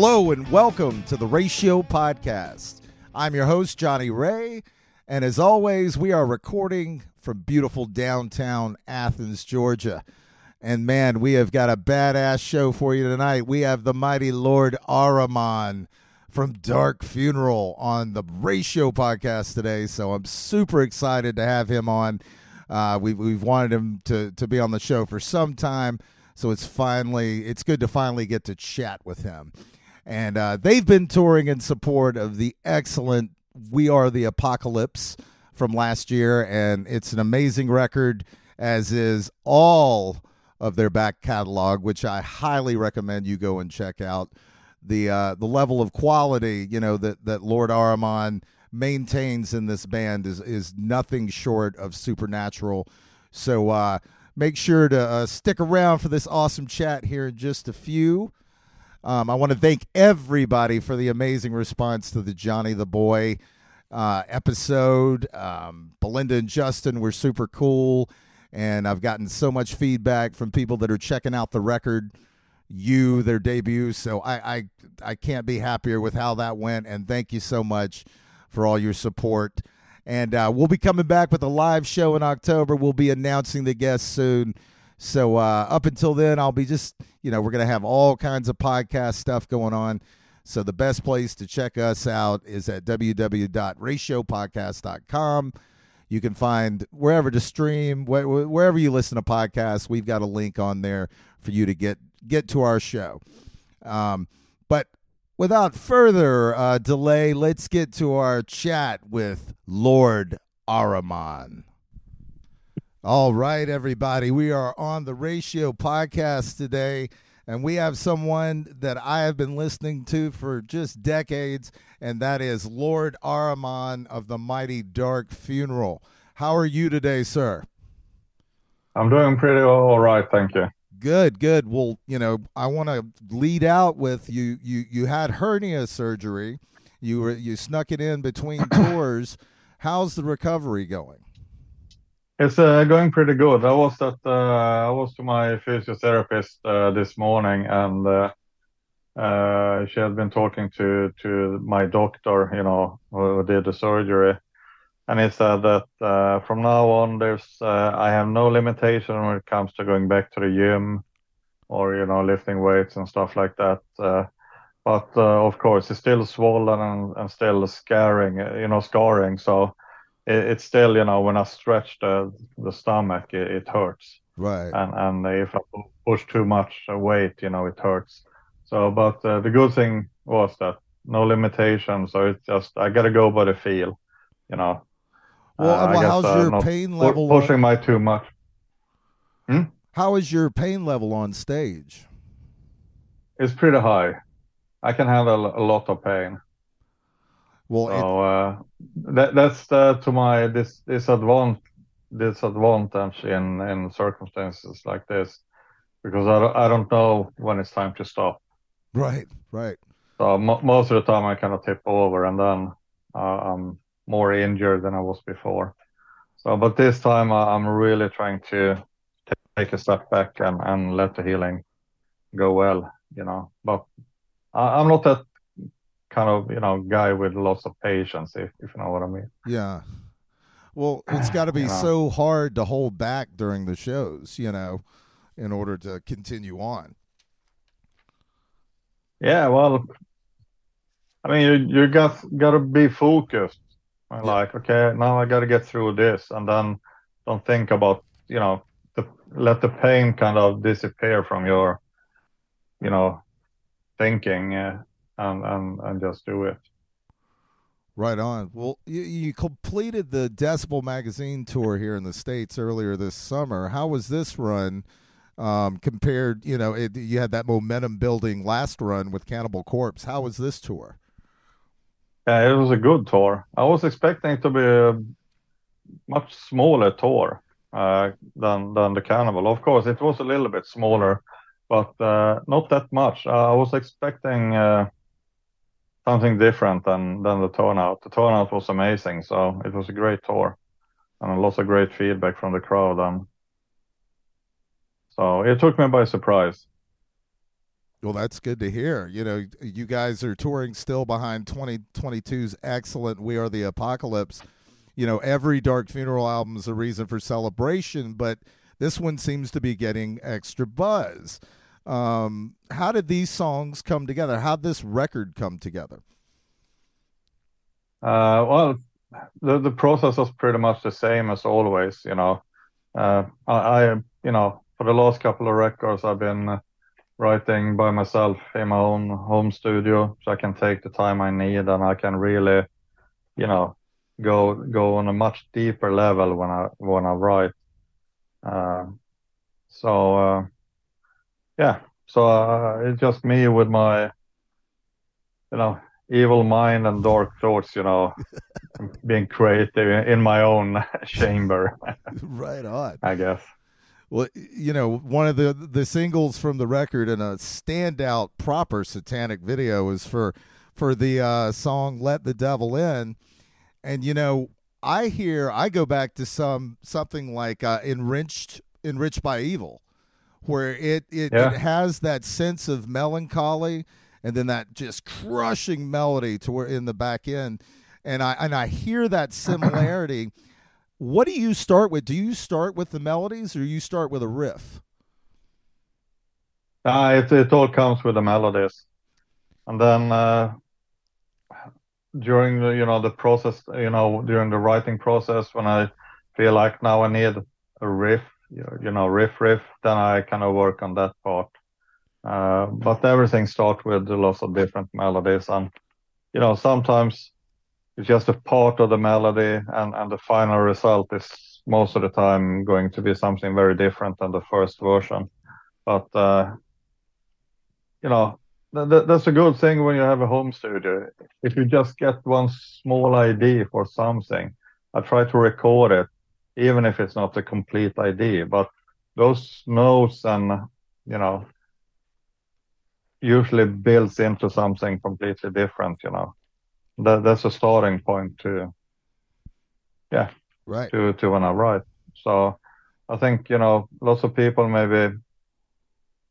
Hello and welcome to the Ratio Podcast. I'm your host, Johnny Ray, and as always, we are recording from beautiful downtown Athens, Georgia. And man, we have got a badass show for you tonight. We have the mighty Lord Ahriman from Dark Funeral on the Ratio Podcast today. So I'm super excited to have him on. Uh, we've, we've wanted him to, to be on the show for some time. So it's finally, it's good to finally get to chat with him. And uh, they've been touring in support of the excellent We Are the Apocalypse from last year. And it's an amazing record, as is all of their back catalog, which I highly recommend you go and check out. The uh, the level of quality, you know, that, that Lord Ahriman maintains in this band is is nothing short of supernatural. So uh, make sure to uh, stick around for this awesome chat here in just a few. Um, I want to thank everybody for the amazing response to the Johnny the Boy uh, episode. Um, Belinda and Justin were super cool, and I've gotten so much feedback from people that are checking out the record, you their debut. So I I, I can't be happier with how that went, and thank you so much for all your support. And uh, we'll be coming back with a live show in October. We'll be announcing the guests soon. So uh, up until then, I'll be just, you know, we're going to have all kinds of podcast stuff going on. So the best place to check us out is at www.ratiopodcast.com. You can find wherever to stream, wherever you listen to podcasts, we've got a link on there for you to get get to our show. Um, but without further uh, delay, let's get to our chat with Lord Ahriman. All right, everybody. We are on the Ratio podcast today, and we have someone that I have been listening to for just decades, and that is Lord Ahriman of the Mighty Dark Funeral. How are you today, sir? I'm doing pretty all right, thank you. Good, good. Well, you know, I want to lead out with you. You you had hernia surgery. You were you snuck it in between tours. How's the recovery going? It's uh, going pretty good. I was at uh, I was to my physiotherapist uh, this morning, and uh, uh, she had been talking to to my doctor, you know, who did the surgery, and he said that uh, from now on, there's I have no limitation when it comes to going back to the gym, or you know, lifting weights and stuff like that. but of course, it's still swollen and, and still scarring, you know, scarring. So it's still you know when I stretch the the stomach it, it hurts. Right. And and if I push too much weight, you know, it hurts. So, but uh, the good thing was that no limitation. So it's just I gotta go by the feel, you know. Well, uh, well how's uh, your pain level? Pushing on... my too much. Hmm? How is your pain level on stage? It's pretty high. I can handle a lot of pain. Well, so, uh, that, that's uh, to my dis- disadvantage disadvantage in in circumstances like this because I don't, I don't know when it's time to stop. Right, right. So m- most of the time I kind of tip over and then uh, I'm more injured than I was before. So, but this time uh, I'm really trying to t- take a step back and, and let the healing go well, you know. But I, I'm not that kind of you know guy with lots of patience, if if you know what I mean. Yeah. Well, it's got to be you know. so hard to hold back during the shows, you know, in order to continue on. Yeah, well, I mean, you you got got to be focused. Yeah. Like, okay, now I got to get through this, and then don't think about you know the let the pain kind of disappear from your you know thinking uh, and and and just do it. Right on. Well, you, you, completed the Decibel magazine tour here in the states earlier this summer. How was this run um, compared? You know, it, you had that momentum building last run with Cannibal Corpse. How was this tour? Yeah, it was a good tour. I was expecting it to be a much smaller tour uh, than than the Cannibal. Of course, it was a little bit smaller, but uh, not that much. Uh, I was expecting uh, something different than than the turnout. The turnout was amazing, so it was a great tour, and lots of great feedback from the crowd. And so it took me by surprise. Well, that's good to hear. You know, you guys are touring still behind 2022's excellent We Are the Apocalypse. You know, every Dark Funeral album is a reason for celebration, but this one seems to be getting extra buzz. Um, how did these songs come together? How did this record come together? Uh, well, the the process was pretty much the same as always. You know, uh, I, I, you know for the last couple of records I've been writing by myself in my own home studio, so I can take the time I need and I can really, you know, go go on a much deeper level when I when I write. Uh, so uh, yeah, so uh, it's just me with my, you know, evil mind and dark thoughts, you know, being creative in my own chamber. right on. I guess. Well, you know, one of the the singles from the record and a standout proper satanic video is for for the uh, song "Let the Devil In," and you know, I hear I go back to some something like uh, "Enriched Enriched by Evil," where it it, yeah. it has that sense of melancholy and then that just crushing melody to where in the back end, and I and I hear that similarity what do you start with? Do you start with the melodies or you start with a riff? Uh, it, it all comes with the melodies. And then uh, during the, you know, the process, you know, during the writing process, when I feel like now I need a riff, you know, riff, riff, then I kind of work on that part. Uh, but everything starts with lots of different melodies. And, you know, sometimes it's just a part of the melody and, and the final result is most of the time going to be something very different than the first version. But uh, you know, th- th- that's a good thing when you have a home studio. If you just get one small idea for something, I try to record it, even if it's not a complete idea. But those notes and you know usually builds into something completely different. You know that that's a starting point to yeah right to to when I write. So I think you know lots of people maybe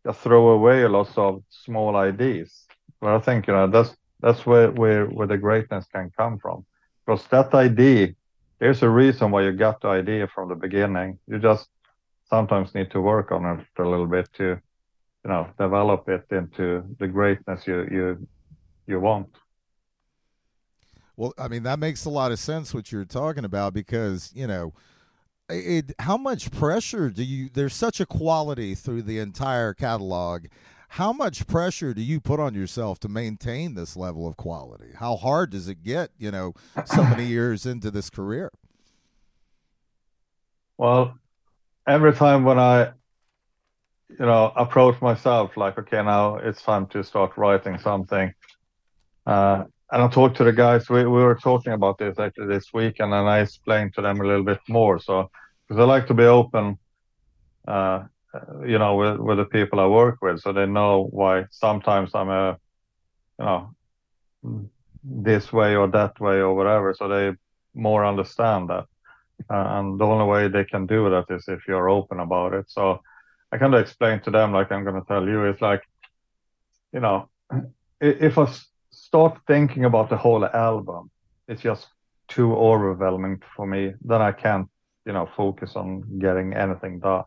just throw away lots of small ideas, but I think you know that's that's where where where the greatness can come from because that idea there's a reason why you got the idea from the beginning. You just sometimes need to work on it a little bit to you know develop it into the greatness you you you want. Well, I mean that makes a lot of sense what you're talking about because you know, it. How much pressure do you? There's such a quality through the entire catalog. How much pressure do you put on yourself to maintain this level of quality? How hard does it get? You know, so many years into this career. Well, every time when I, you know, approach myself like, okay, now it's time to start writing something. Uh, and I talked to the guys. We, we were talking about this actually this week, and then I explained to them a little bit more. So, because I like to be open, uh, you know, with with the people I work with, so they know why sometimes I'm a, you know, this way or that way or whatever. So they more understand that, uh, and the only way they can do that is if you're open about it. So, I kind of explain to them, like I'm going to tell you, it's like, you know, if I start thinking about the whole album, it's just too overwhelming for me. Then I can't, you know, focus on getting anything done.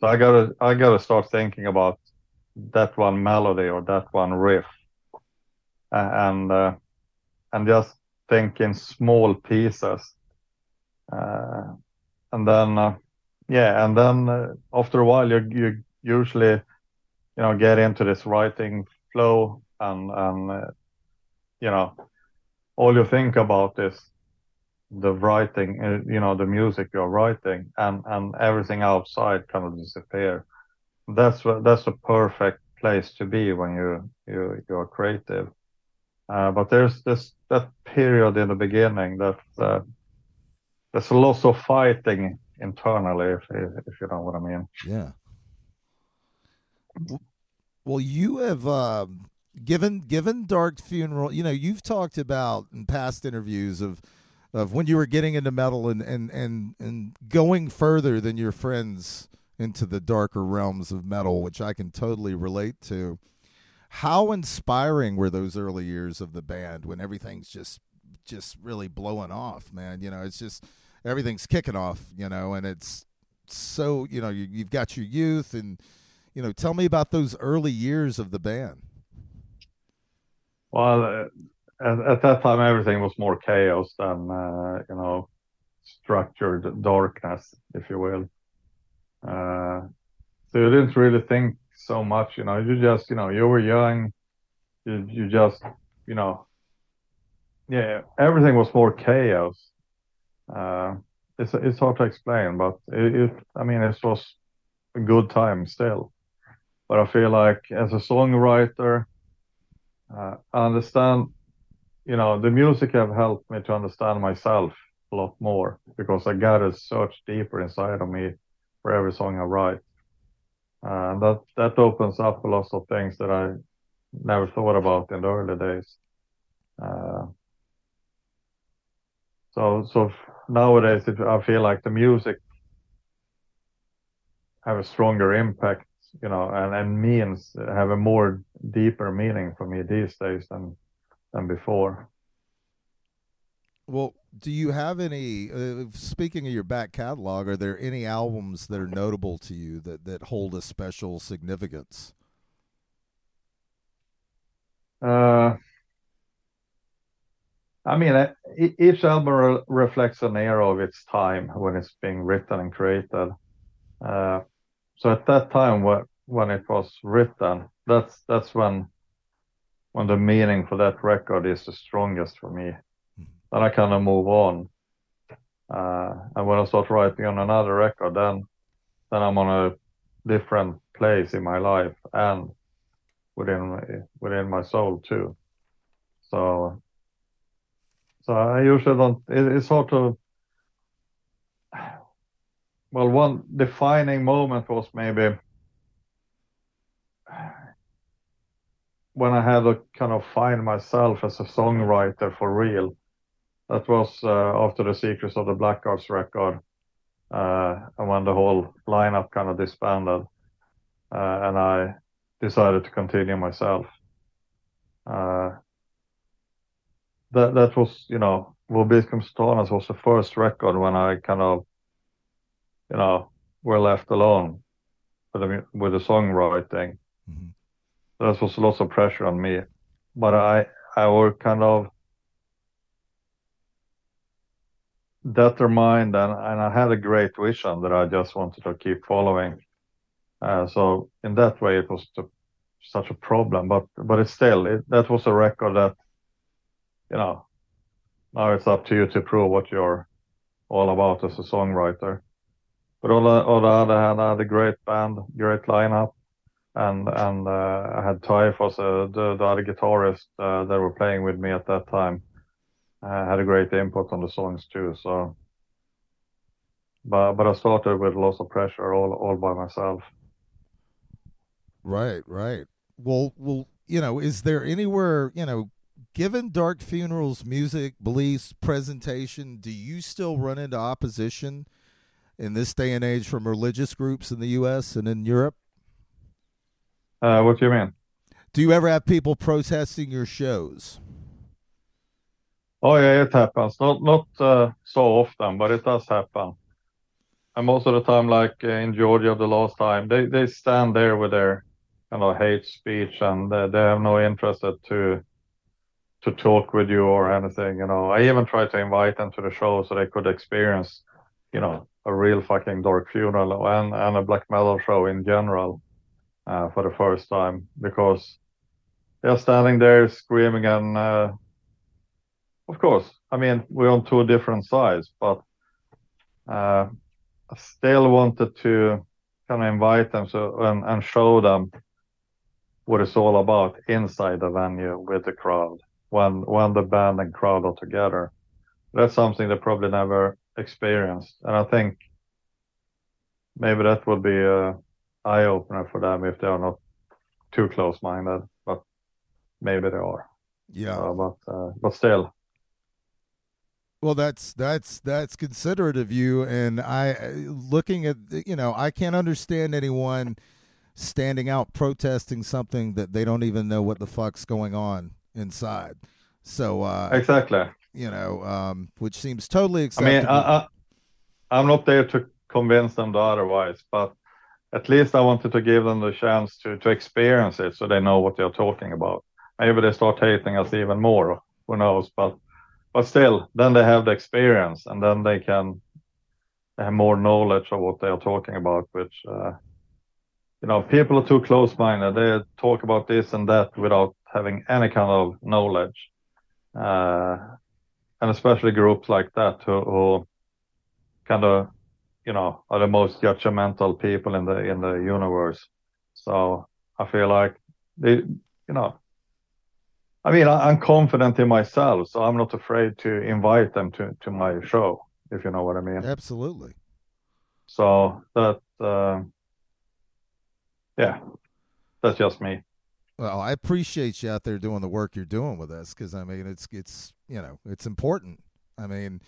So I gotta, I gotta start thinking about that one melody or that one riff, and uh, and just think in small pieces, uh, and then uh, yeah, and then uh, after a while you you usually, you know, get into this writing flow and and uh, you know all you think about is the writing uh, you know the music you're writing and and everything outside kind of disappear. That's what that's a perfect place to be when you you you're creative. Uh, but there's this that period in the beginning that uh, there's a lot of fighting internally if if you know what i mean. Yeah. Well you have um, given given dark funeral you know you've talked about in past interviews of of when you were getting into metal and and and and going further than your friends into the darker realms of metal which i can totally relate to How inspiring were those early years of the band when everything's just just really blowing off, man? You know, it's just everything's kicking off, you know, and it's so you know you, you've got your youth and you know tell me about those early years of the band well at, at, that time everything was more chaos than uh, you know structured darkness if you will. Uh, so you didn't really think so much you know. You just you know you were young. You, you just you know yeah everything was more chaos. Uh, it's it's hard to explain, but it, it I mean it was a good time still. But I feel like as a songwriter, uh, I understand, you know, the music have helped me to understand myself a lot more because I got it such deeper inside of me for every song I write. Uh, and that that opens up a lot of things that I never thought about in the early days. Uh, so so nowadays it, I feel like the music have a stronger impact, you know, and, and means have a more deeper meaning for me these days than than before. Well, do you have any? Uh, speaking of your back catalog, are there any albums that are notable to you that that hold a special significance? Uh, I mean, each album reflects an era of its time when it's being written and created. Uh, so at that time, when it was written, that's that's when when the meaning for that record is the strongest for me. Mm-hmm. Then I kind of move on, uh, and when I start writing on another record, then then I'm on a different place in my life and within within my soul too. So so I usually don't. It, it's sort of well, one defining moment was maybe when I had to kind of find myself as a songwriter for real. That was uh, after the Secrets of the Black Arts record, uh, and when the whole lineup kind of disbanded, uh, and I decided to continue myself. Uh, that that was you know Vobiscum Satanas was the first record when I kind of you know were left alone with the with the songwriting. Mm-hmm. That was lots of pressure on me, but I I was kind of determined and, and I had a great vision that I just wanted to keep following. Uh, so in that way, it was such a problem, but but it's still it, that was a record that you know, now it's up to you to prove what you're all about as a songwriter. But on the, on the other hand, I had a great band, great lineup, and and uh, I had Typhos, uh, the, the other guitarist uh, that were playing with me at that time. Had a great input on the songs too. So, but but I started with lots of pressure all all by myself. Right, right. Well, well, you know, is there anywhere you know given Dark Funeral's music, beliefs, presentation, do you still run into opposition in this day and age from religious groups in the U.S. and in Europe? Uh, what do you mean? Do you ever have people protesting your shows? Oh yeah, it happens. Not not uh, so often, but it does happen. And most of the time, like uh, in Georgia the last time, they they stand there with their kind of hate speech, and they have no interest to to talk with you or anything. You know, I even tried to invite them to the show so they could experience, you know, a real fucking dark funeral and, and a black metal show in general uh, for the first time because they're standing there screaming and uh, of course, I mean, we're on two different sides, but uh, I still wanted to kind of invite them so and, and show them what it's all about inside the venue with the crowd when when the band and crowd are together. That's something they probably never experienced, and I think maybe that would be a eye opener for them if they are not too close minded, but maybe they are. Yeah, uh, but uh, but still. Well, that's that's that's considerate of you, and I looking at you know I can't understand anyone standing out protesting something that they don't even know what the fuck's going on inside. So uh, exactly, you know, um, which seems totally acceptable. I mean, I, I, I'm not there to convince them to otherwise, but at least I wanted to give them the chance to to experience it, so they know what they're talking about. Maybe they start hating us even more. Who knows? But but still, then they have the experience, and then they can have more knowledge of what they are talking about, which. Uh, you know, people are too close-minded. They talk about this and that without having any kind of knowledge, uh, and especially groups like that who, who kind of, you know, are the most judgmental people in the in the universe. So I feel like they, you know, I mean, I, am confident in myself, so I'm not afraid to invite them to to my show, if you know what I mean. Absolutely. So that. Uh, yeah, that's just me. Well, I appreciate you out there doing the work you're doing with us because I mean it's it's you know it's important. I mean,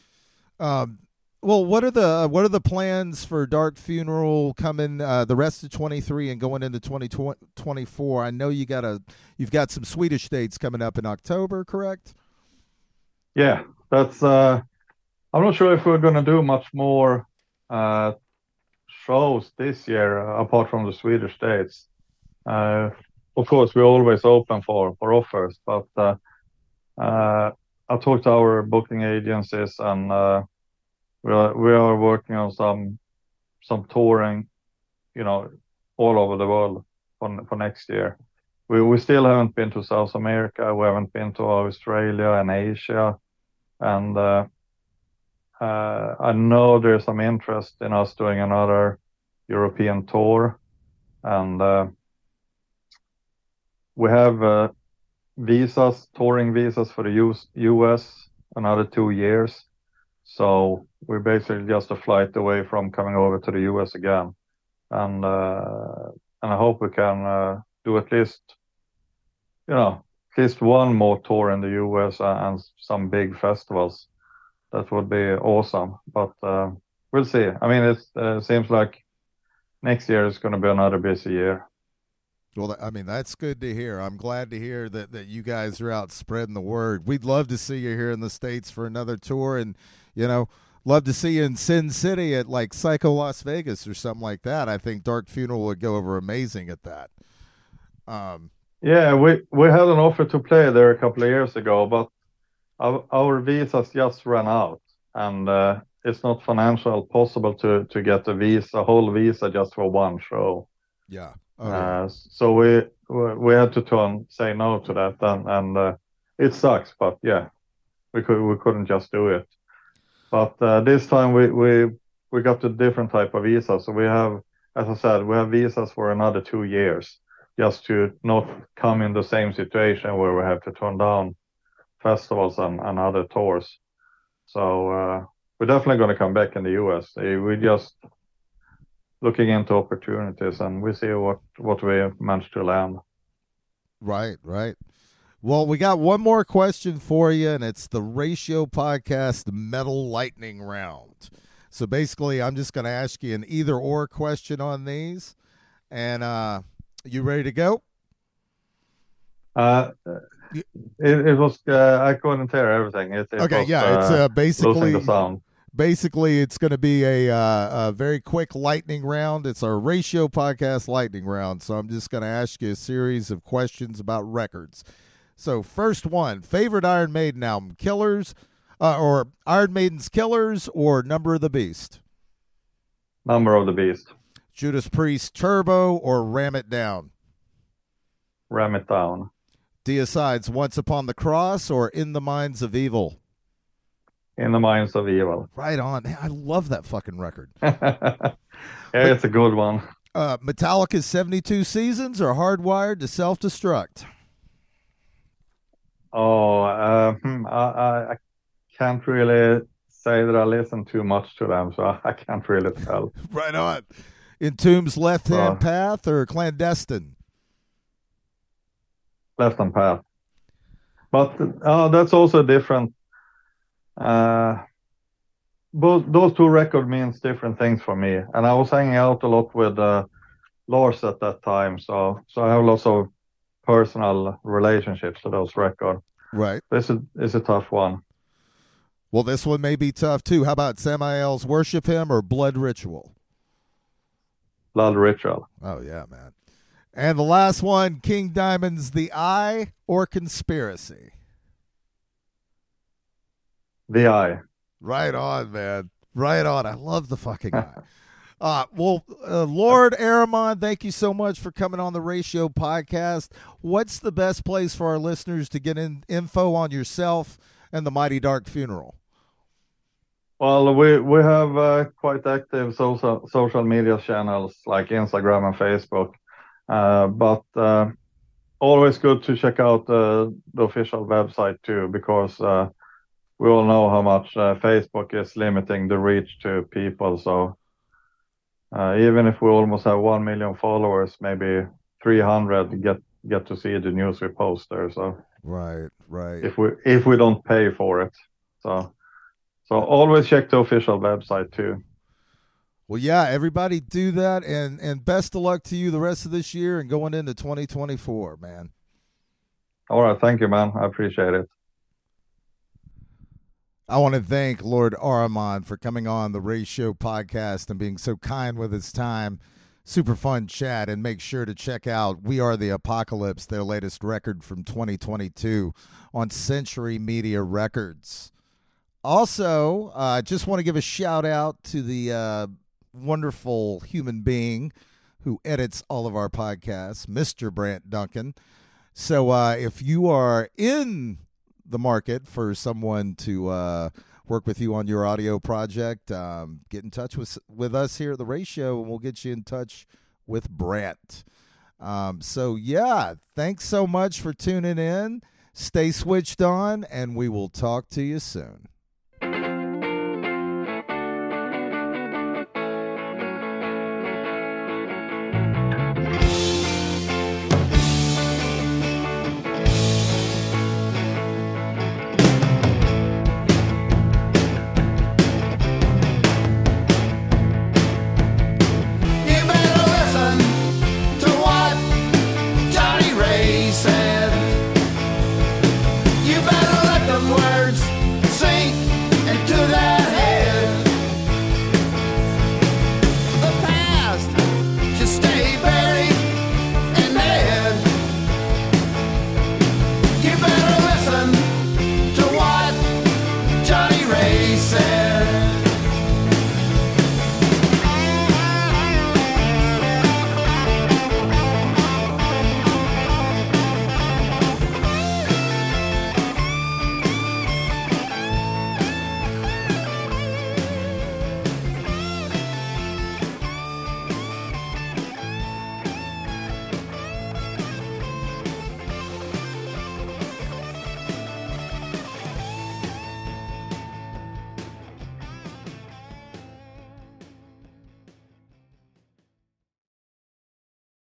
um, well, what are the what are the plans for Dark Funeral coming uh, the rest of 23 and going into 2024? I know you got a you've got some Swedish dates coming up in October, correct? Yeah, that's. Uh, I'm not sure if we're going to do much more uh, shows this year uh, apart from the Swedish dates. Uh, of course, we're always open for for offers, but uh, I talked to our booking agencies and we are working on some some touring, you know, all over the world for for next year. We we still haven't been to South America. We haven't been to Australia and Asia, and uh, uh, I know there's some interest in us doing another European tour, and uh, we have visas, touring visas for the US another two years. So we're basically just a flight away from coming over to the US again, and uh, and I hope we can uh, do at least, you know, at least one more tour in the US and some big festivals that would be awesome. But uh, we'll see. I mean, it uh, seems like next year is going to be another busy year. Well, I mean, that's good to hear. I'm glad to hear that, that you guys are out spreading the word. We'd love to see you here in the States for another tour and, you know, love to see you in Sin City at like Psycho Las Vegas or something like that. I think Dark Funeral would go over amazing at that. Um, yeah, we, we had an offer to play there a couple of years ago, but our, our visas just ran out, and uh, it's not financial possible to to get a visa, a whole visa just for one show. Yeah. Uh, so we we had to turn say no to that, and and uh, it sucks, but yeah, we could we couldn't just do it. But uh, this time we got a different type of visa, so we have, as I said, we have visas for another two years, just to not come in the same situation where we have to turn down festivals and, and other tours. So uh, we're definitely going to come back in the US. We're just looking into opportunities and we see what, what we manage to land. Right, right. Well, we got one more question for you, and it's the Ratio Podcast Metal Lightning Round. So basically, I'm just going to ask you an either or question on these. And uh, you ready to go? Uh, it, it was uh, I couldn't hear everything. It, it okay, was, yeah, it's uh, basically the sound. Basically, it's going to be a, uh, a very quick lightning round. It's our ratio podcast lightning round. So I'm just going to ask you a series of questions about records. So first one, favorite Iron Maiden album, Killers, uh, or Iron Maiden's Killers, or Number of the Beast. Number of the Beast. Judas Priest Turbo or Ram It Down. Ram It Down. Deicide's Once Upon the Cross or In the Minds of Evil? In the Minds of Evil. Right on. Man, I love that fucking record. yeah, it's a good one. Uh, Metallica's 72 Seasons or Hardwired to Self Destruct? Oh, uh, hmm, I, I can't really say that I listen too much to them, so I can't really tell. right on. In Entombed's Left Hand uh, Path or Clandestine? left hand path. But uh, that's also different. Uh, both those two records means different things for me. And I was hanging out a lot with uh, Lars at that time. So so I have lots of personal relationships to those records. Right. This is is a tough one. Well, this one may be tough too. How about Samael's Worship Him or Blood Ritual? Blood Ritual. Oh, yeah, man. And the last one King Diamond's The Eye or Conspiracy? The Eye. Right on, man. Right on. I love the fucking eye. Uh, well, uh, Lord Ahriman, thank you so much for coming on the Ratio podcast. What's the best place for our listeners to get in info on yourself and the Mighty Dark Funeral? Well, we we have uh, quite active social social media channels like Instagram and Facebook, uh, but uh, always good to check out uh, the official website too because we all know how much Facebook is limiting the reach to people. So Uh, even if we almost have one million followers, maybe 300 get get to see the news we post there. So right, right. If we if we don't pay for it, so. So always check the official website too. Well, yeah, everybody do that, and and best of luck to you the rest of this year and going into 2024, man. All right, thank you, man. I appreciate it. I want to thank Lord Ahriman for coming on the Ratio podcast and being so kind with his time. Super fun chat, and make sure to check out We Are the Apocalypse, their latest record from 2022 on Century Media Records. Also, I uh, just want to give a shout out to the uh, wonderful human being who edits all of our podcasts, Mr. Brant Duncan. So uh, if you are in the market for someone to uh, work with you on your audio project, um, get in touch with with us here at the Ratio, and we'll get you in touch with Brant. Um, so yeah, thanks so much for tuning in. Stay switched on, and we will talk to you soon.